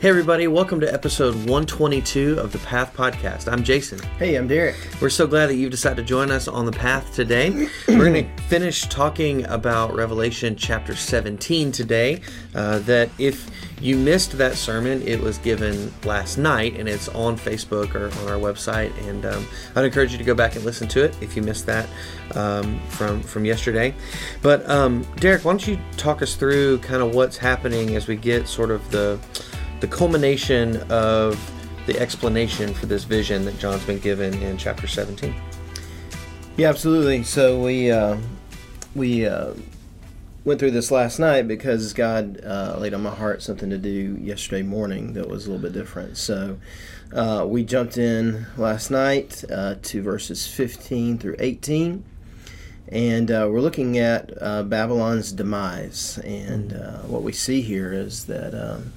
Hey, everybody, welcome to episode 122 of the Path Podcast. I'm Jason. Hey, I'm Derrick. We're so glad that you've decided to join us on the path today. We're going to finish talking about Revelation chapter 17 today. Uh, that if you missed that sermon, it was given last night and it's on Facebook or on our website. And um, I'd encourage you to go back and listen to it if you missed that um, from, from yesterday. But, um, Derrick, why don't you talk us through kind of what's happening as we get sort of the the culmination of the explanation for this vision that John's been given in chapter 17. Yeah, absolutely. So we uh, we uh, went through this last night because God uh, laid on my heart something to do yesterday morning that was a little bit different. So uh, we jumped in last night uh, to verses 15 through 18. And uh, we're looking at uh, Babylon's demise. And uh, what we see here is that um,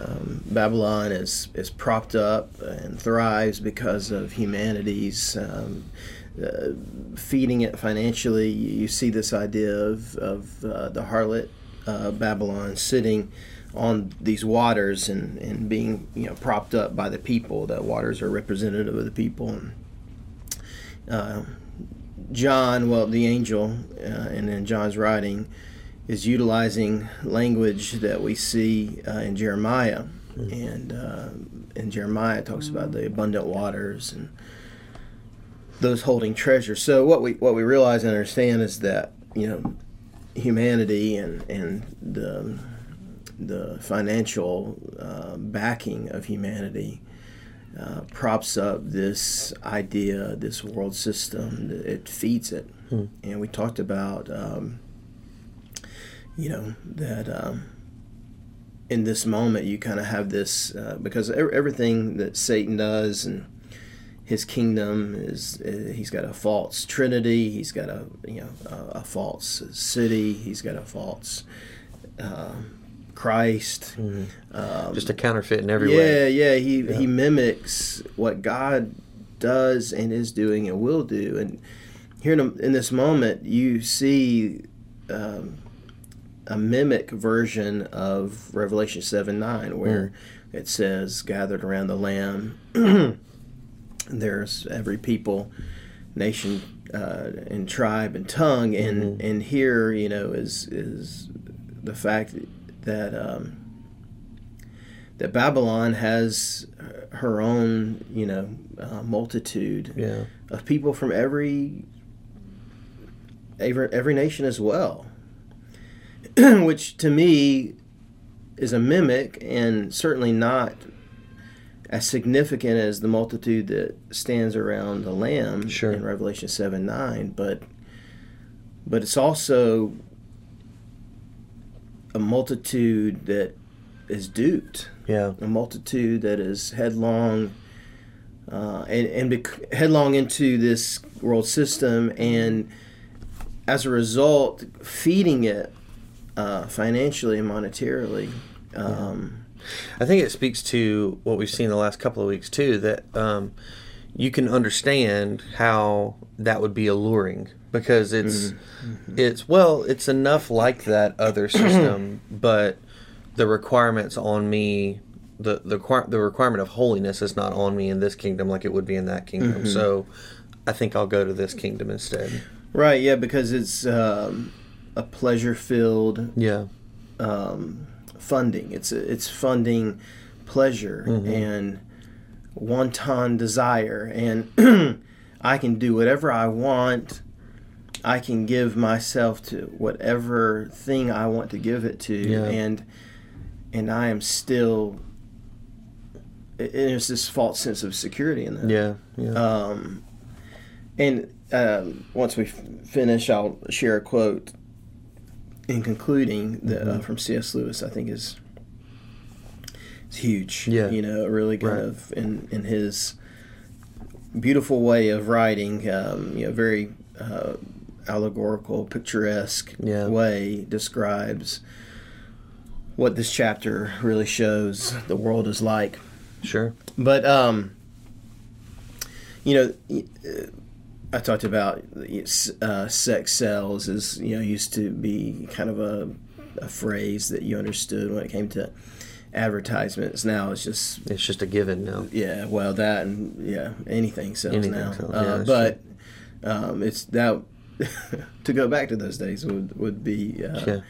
um, Babylon is, is propped up and thrives because of humanity's um, uh, feeding it financially. You see this idea of, of uh, the harlot uh, Babylon sitting on these waters and, and being you know propped up by the people. The waters are representative of the people. Uh, John, well, the angel, uh, and then John's writing is utilizing language that we see uh, in Jeremiah, mm-hmm. and uh, in Jeremiah talks about the abundant waters and those holding treasure. So what we what we realize and understand is that you know humanity and and the the financial uh, backing of humanity uh, props up this idea, this world system. It feeds it, hmm. and we talked about. Um, you know that um, in this moment you kind of have this uh, because everything that Satan does and his kingdom is uh, he's got a false trinity he's got a you know a, a false city he's got a false uh, Christ mm-hmm. um, just a counterfeit in every yeah, way yeah he yeah. he mimics what God does and is doing and will do and here in, a, in this moment you see um, a mimic version of Revelation 7 9, where mm. it says, gathered around the Lamb, there's every people, nation, uh, and tribe and tongue. And, mm-hmm. and here, you know, is, is the fact that, um, that Babylon has her own, you know, uh, multitude yeah. of people from every, every every nation as well. which to me is a mimic and certainly not as significant as the multitude that stands around the lamb sure. in Revelation 7 9, but but it's also a multitude that is duped. Yeah. A multitude that is headlong uh, and, and bec- headlong into this world system and as a result feeding it uh, financially and monetarily. Um, I think it speaks to what we've seen the last couple of weeks too. That um, you can understand how that would be alluring because it's mm-hmm. it's well, it's enough like that other system, but the requirements on me. The, the the requirement of holiness is not on me in this kingdom like it would be in that kingdom. Mm-hmm. So, I think I'll go to this kingdom instead. Right? Yeah, because it's um, a pleasure filled yeah um, funding. It's it's funding pleasure mm-hmm. and wanton desire, and I can do whatever I want. I can give myself to whatever thing I want to give it to, yeah. and and I am still. And There's this false sense of security in that. Yeah, yeah. Um, and um, once we f- finish, I'll share a quote in concluding the, uh, mm-hmm. uh, from C.S. Lewis, I think is is huge. Yeah, you know, really kind right. of in in his beautiful way of writing. Um, you know, very uh, allegorical, picturesque yeah. way describes what this chapter really shows the world is like. Sure, but um, you know I talked about uh, sex sells as you know used to be kind of a, a phrase that you understood when it came to advertisements now it's just It's just a given now. yeah well that and yeah anything sells Anything now sells, uh, that's but um, it's that to go back to those days would would be uh, Yeah.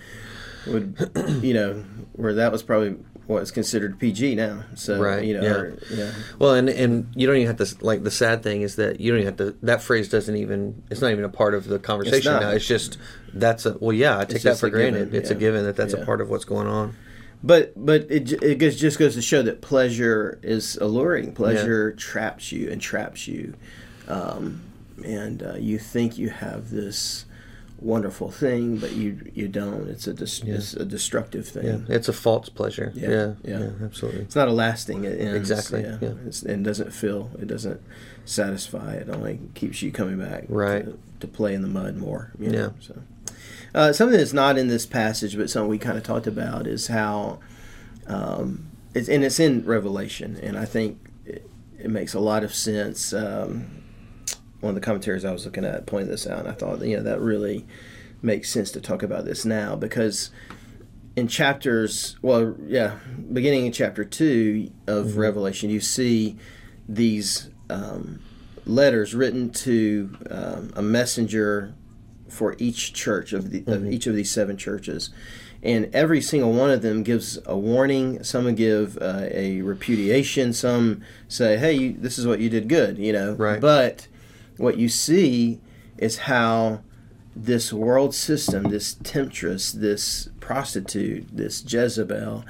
Would you know where that was probably what's considered PG now so Right, you know yeah. or, yeah Well, and and you don't even have to like the sad thing is that you don't even have to. That phrase doesn't even. It's not even a part of the conversation not. now. It's just that's a well, yeah. I take that for granted. given, It's a given that that's Yeah. a part of what's going on. But but it it goes, just goes to show that pleasure is alluring. Pleasure traps you and traps you, um, and uh, you think you have this wonderful thing, but you you don't. It's a dis- Yeah. it's a destructive thing. Yeah, it's a false pleasure. Yeah, Yeah, yeah. yeah, absolutely. It's not a lasting. It ends. Exactly, Yeah. And doesn't fill. It doesn't satisfy. It only keeps you coming back. Right. To, to play in the mud more. You know? Yeah. So. Uh, something that's not in this passage, but something we kind of talked about is how, um, it's, and it's in Revelation, and I think it, it makes a lot of sense. Um, one of the commentaries I was looking at pointed this out, and I thought, you know, that really makes sense to talk about this now because in chapters, well, yeah, beginning in chapter two of Revelation, you see these um, letters written to um, a messenger for each church of the of each of these seven churches, and every single one of them gives a warning. Some give uh, a repudiation. Some say, "Hey, you, this is what you did good," you know. Right. But what you see is how this world system, this temptress, this prostitute, this Jezebel,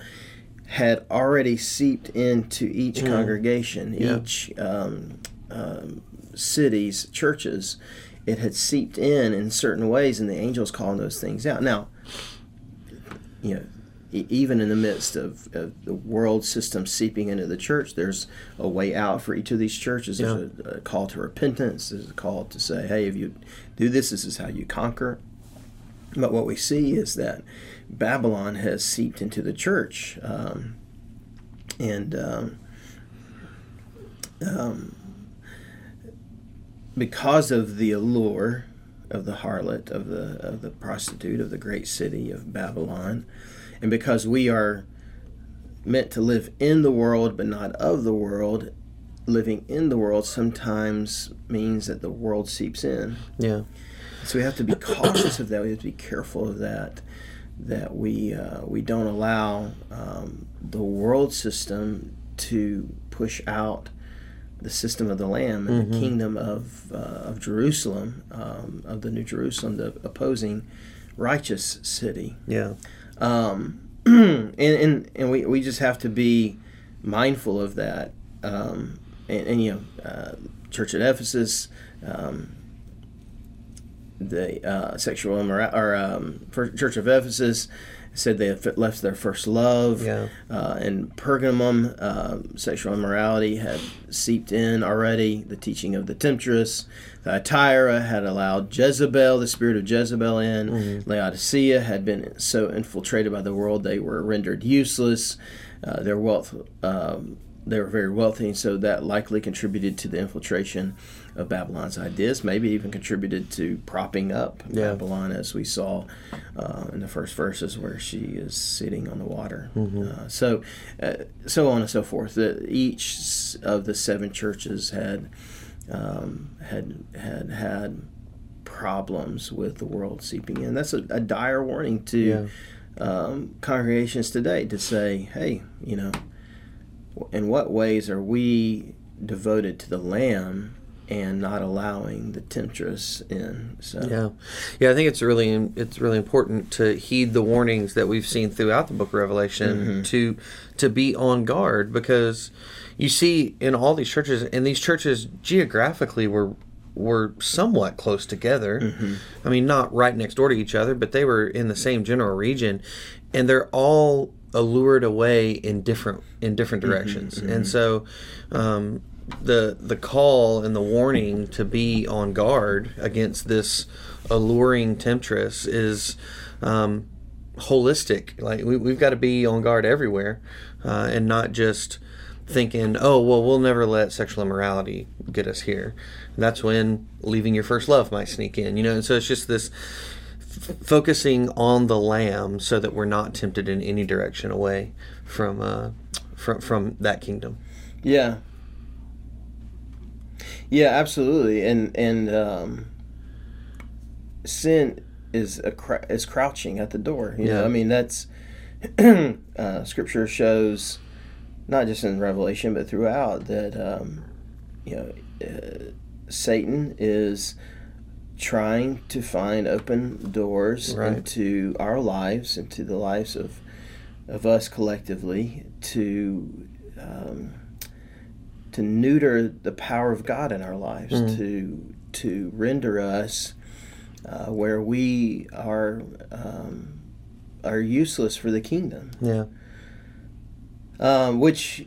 had already seeped into each congregation, Yeah. each um, um, cities, churches. It had seeped in in certain ways, and the angels calling those things out. Now, you know, even in the midst of, of the world system seeping into the church, there's a way out for each of these churches. There's a, a call to repentance. There's a call to say, hey, if you do this, this is how you conquer. But what we see is that Babylon has seeped into the church. Um, and um, um, because of the allure of the harlot, of the of the prostitute, of the great city of Babylon, and because we are meant to live in the world but not of the world, living in the world sometimes means that the world seeps in. Yeah, So we have to be cautious of that. We have to be careful of that. That we uh, we don't allow um, the world system to push out the system of the Lamb and the kingdom of uh, of Jerusalem, um, of the New Jerusalem, the opposing righteous city. yeah, Um, and, and and we, we just have to be mindful of that. Um, and, and you know, uh, Church at Ephesus, um, the uh, sexual immorality, or um, Church of Ephesus said they had left their first love. Yeah. Uh, in Pergamum, um, sexual immorality had seeped in already. The teaching of the temptress. Thyatira had allowed Jezebel, the spirit of Jezebel, in. Laodicea had been so infiltrated by the world they were rendered useless. Uh, their wealth, um, they were very wealthy, and so that likely contributed to the infiltration of Babylon's ideas. Maybe even contributed to propping up Yeah. Babylon, as we saw uh, in the first verses where she is sitting on the water. Uh, so, uh, so on and so forth. The, each of the seven churches had um, had had had problems with the world seeping in. That's a, a dire warning to Yeah. um, congregations today to say, hey, you know, in what ways are we devoted to the Lamb and not allowing the temptress in? So, yeah, yeah. I think it's really it's really important to heed the warnings that we've seen throughout the Book of Revelation mm-hmm. to to be on guard because you see in all these churches and these churches geographically were were somewhat close together. Mm-hmm. I mean, not right next door to each other, but they were in the same general region, and they're all allured away in different in different mm-hmm. directions. And so, um, the the call and the warning to be on guard against this alluring temptress is um, holistic. Like we, we've got to be on guard everywhere, uh, and not just thinking, "Oh, well, we'll never let sexual immorality get us here." That's when leaving your first love might sneak in, you know. And so it's just this focusing on the lamb so that we're not tempted in any direction away from uh, from from that kingdom. Yeah. Yeah, absolutely. And and um, sin is a cr- is crouching at the door. You know, Yeah. I mean that's uh, scripture shows not just in Revelation but throughout that um, you know uh, Satan is trying to find open doors Right. into our lives, into the lives of of us collectively to um, to neuter the power of God in our lives, Mhm. to to render us uh, where we are um, are useless for the kingdom. Yeah. Um, which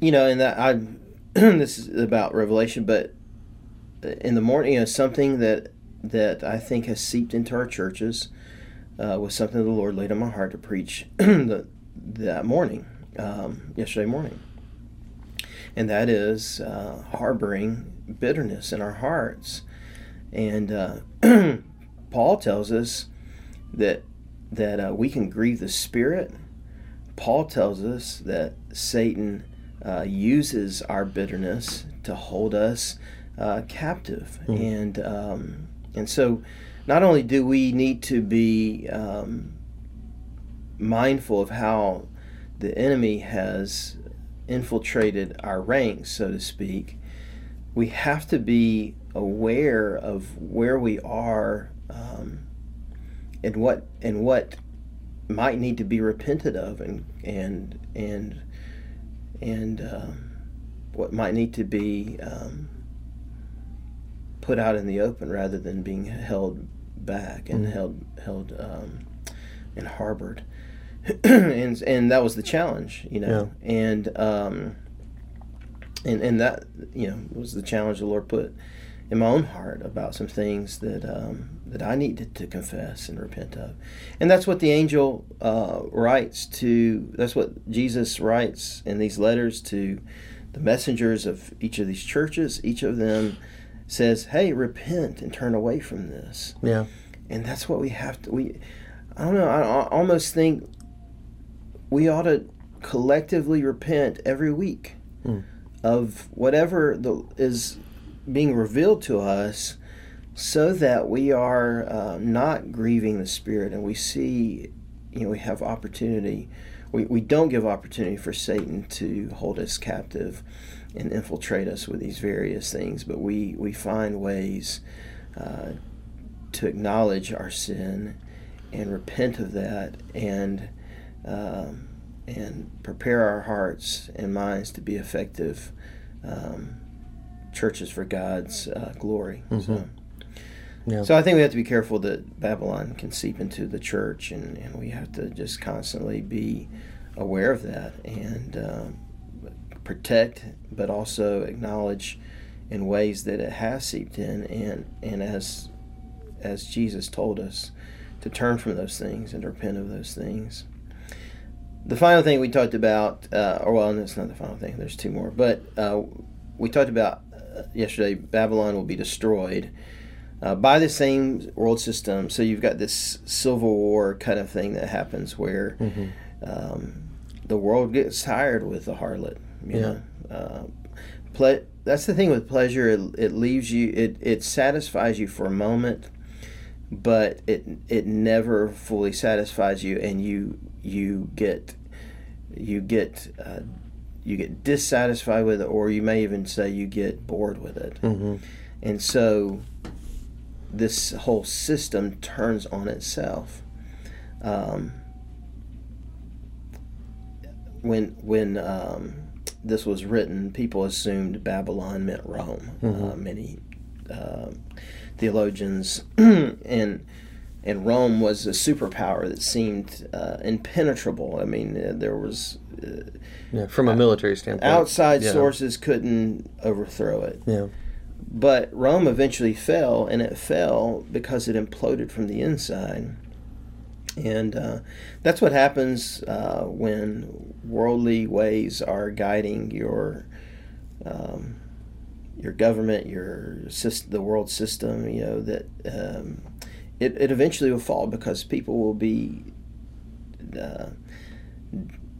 you know, and that I this is about Revelation, but in the morning, you know, something that that I think has seeped into our churches uh, was something the Lord laid on my heart to preach the, that morning, um, yesterday morning, and that is uh, harboring bitterness in our hearts. And uh, Paul tells us that that uh, we can grieve the Spirit. Paul tells us that Satan uh, uses our bitterness to hold us uh, captive, Mhm. and um, and so not only do we need to be um, mindful of how the enemy has infiltrated our ranks, so to speak, we have to be aware of where we are um, and what and what might need to be repented of and and and and um, what might need to be um, put out in the open rather than being held back and Mhm. held held um, and harbored and and that was the challenge you know and um and and that you know was the challenge the Lord put in my own heart about some things that um, that I needed to confess and repent of, and that's what the angel uh, writes to. That's what Jesus writes in these letters to the messengers of each of these churches. Each of them says, "Hey, repent and turn away from this." Yeah. and that's what we have to. We, I don't know. I, I almost think we ought to collectively repent every week Hmm. of whatever the, is being revealed to us, so that we are uh, not grieving the Spirit, and we see, you know, we have opportunity. We, we don't give opportunity for Satan to hold us captive and infiltrate us with these various things, but we, we find ways uh, to acknowledge our sin and repent of that and um, and prepare our hearts and minds to be effective um, churches for God's uh, glory. So, Mhm. Yeah. so I think we have to be careful that Babylon can seep into the church, and, and we have to just constantly be aware of that and um, protect, but also acknowledge in ways that it has seeped in, and and as as Jesus told us to turn from those things and repent of those things. The final thing we talked about, uh, or well, it's not the final thing. There's two more, but uh, we talked about uh, yesterday. Babylon will be destroyed uh, by the same world system. So you've got this civil war kind of thing that happens where Mhm. um, the world gets tired with the harlot. You Yeah. know, uh, ple- that's the thing with pleasure. It, it leaves you. It it satisfies you for a moment, but it it never fully satisfies you, and you you get you get uh, you get dissatisfied with it, or you may even say you get bored with it. Mhm. And so this whole system turns on itself. Um, when when um, this was written, people assumed Babylon meant Rome. Uh, Mhm. many uh, theologians and and Rome was a superpower that seemed uh, impenetrable. I mean, uh, there was uh, Yeah. From a military standpoint. outside Yeah. sources couldn't overthrow it. Yeah. But Rome eventually fell, and it fell because it imploded from the inside. And uh, that's what happens uh, when worldly ways are guiding your um, your government, your system, the world system. You know that um, it, it eventually will fall because people will be uh,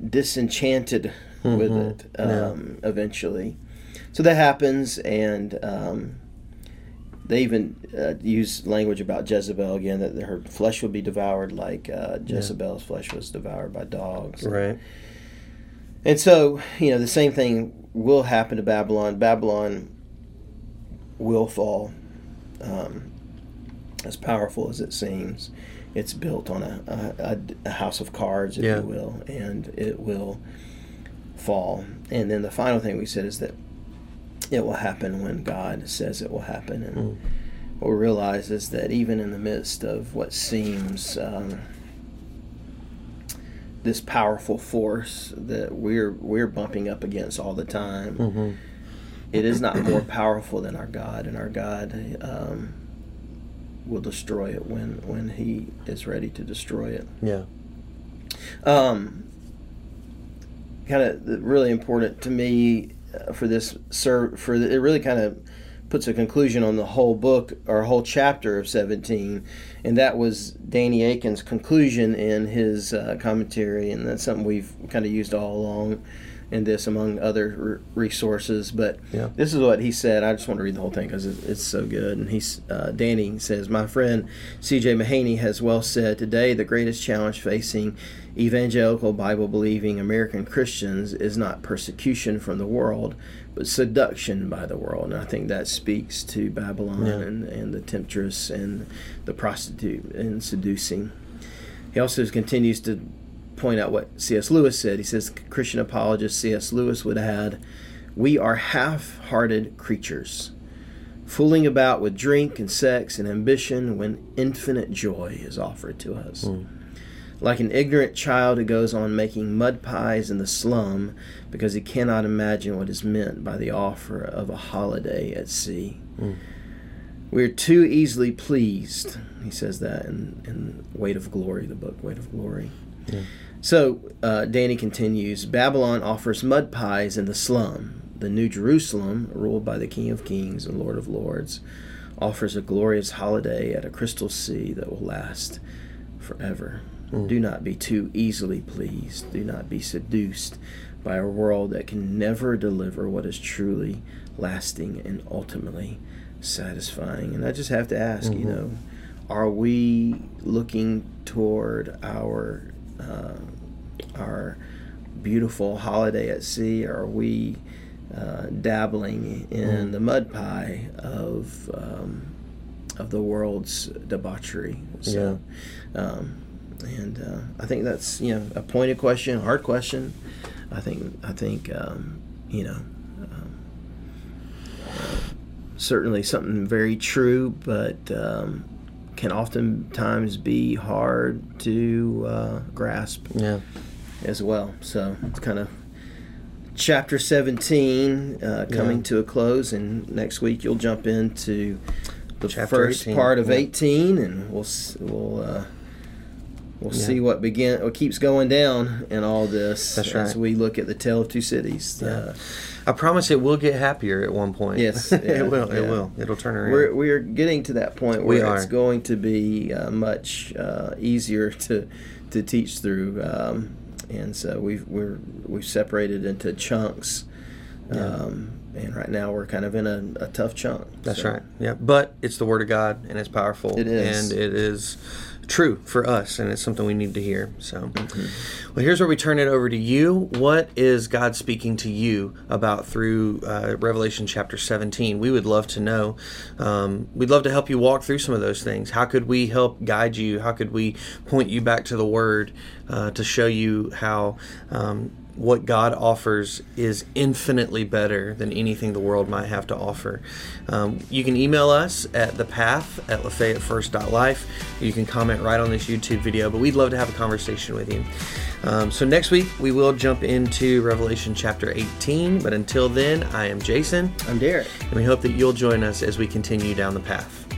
disenchanted with it um, eventually. So that happens, and um, they even uh, use language about Jezebel again that her flesh will be devoured like uh, Jezebel's flesh was devoured by dogs. Right. And so, you know, the same thing will happen to Babylon. Babylon will fall. Um, as powerful as it seems, it's built on a, a, a house of cards, if Yeah. you will, and it will fall. And then the final thing we said is that it will happen when God says it will happen. And Mm. what we realize is that even in the midst of what seems um, this powerful force that we're we're bumping up against all the time, Mhm. It is not more powerful than our God, and our God um, will destroy it when when He is ready to destroy it. Yeah. Um, kind of really important to me uh, for this sir for the, it really kind of puts a conclusion on the whole book or whole chapter of 17 and that was danny akin's conclusion in his uh, commentary and that's something we've kind of used all along in this among other r- resources but Yeah. this is what he said i just want to read the whole thing because it, it's so good and he's uh, danny says my friend cj mahaney has well said today the greatest challenge facing evangelical bible believing american christians is not persecution from the world but seduction by the world and i think that speaks to babylon Yeah. and, and the temptress and the prostitute and seducing he also continues to point out what C.S. Lewis said. He says, Christian apologist C.S. Lewis would add, We are half hearted creatures, fooling about with drink and sex and ambition when infinite joy is offered to us. Hmm. Like an ignorant child who goes on making mud pies in the slum because he cannot imagine what is meant by the offer of a holiday at sea. Hmm. We're too easily pleased. He says that in, in Weight of Glory, the book Weight of Glory. So uh, Danny continues Babylon offers mud pies in the slum. The New Jerusalem, ruled by the King of Kings and Lord of Lords, offers a glorious holiday at a crystal sea that will last forever. Do not be too easily pleased. Do not be seduced by a world that can never deliver what is truly lasting and ultimately satisfying. And I just have to ask, you know, are we looking toward our uh, our beautiful holiday at sea? Are we uh, dabbling in the mud pie of um, of the world's debauchery? So, um, and uh, I think that's you know a pointed question, a hard question. I think I think um, you know um, certainly something very true, but um, can oftentimes be hard to uh, grasp Yeah. as well. So it's kind of chapter 17 uh, coming Yeah. to a close, and next week you'll jump into the Chapter first 18, part of yeah. 18, and we'll we'll uh, we'll Yeah. see what begin what keeps going down in all this That's right. as we look at the tale of two cities. Uh, I promise it will get happier at one point. Yes, yeah, it will. It will. It'll turn around. we're we're getting to that point We where it's are. going to be uh, much uh, easier to to teach through, um, and so we've we're we've separated into chunks, Yeah. um, and right now we're kind of in a, a tough chunk. That's So, right. Yeah. But it's the Word of God, and it's powerful. It is. and it is true for us, and it's something we need to hear. So, Mm-hmm. well, here's where we turn it over to you. What is God speaking to you about through uh, Revelation chapter 17? We would love to know. Um, we'd love to help you walk through some of those things. How could we help guide you? How could we point you back to the Word uh, to show you how? Um, what God offers is infinitely better than anything the world might have to offer. Um, you can email us at thepath at lafayettefirst.life. You can comment right on this YouTube video, but we'd love to have a conversation with you. Um, so next week we will jump into Revelation chapter 18, but until then, I am Jason, I'm Derrick. and we hope that you'll join us as we continue down the path.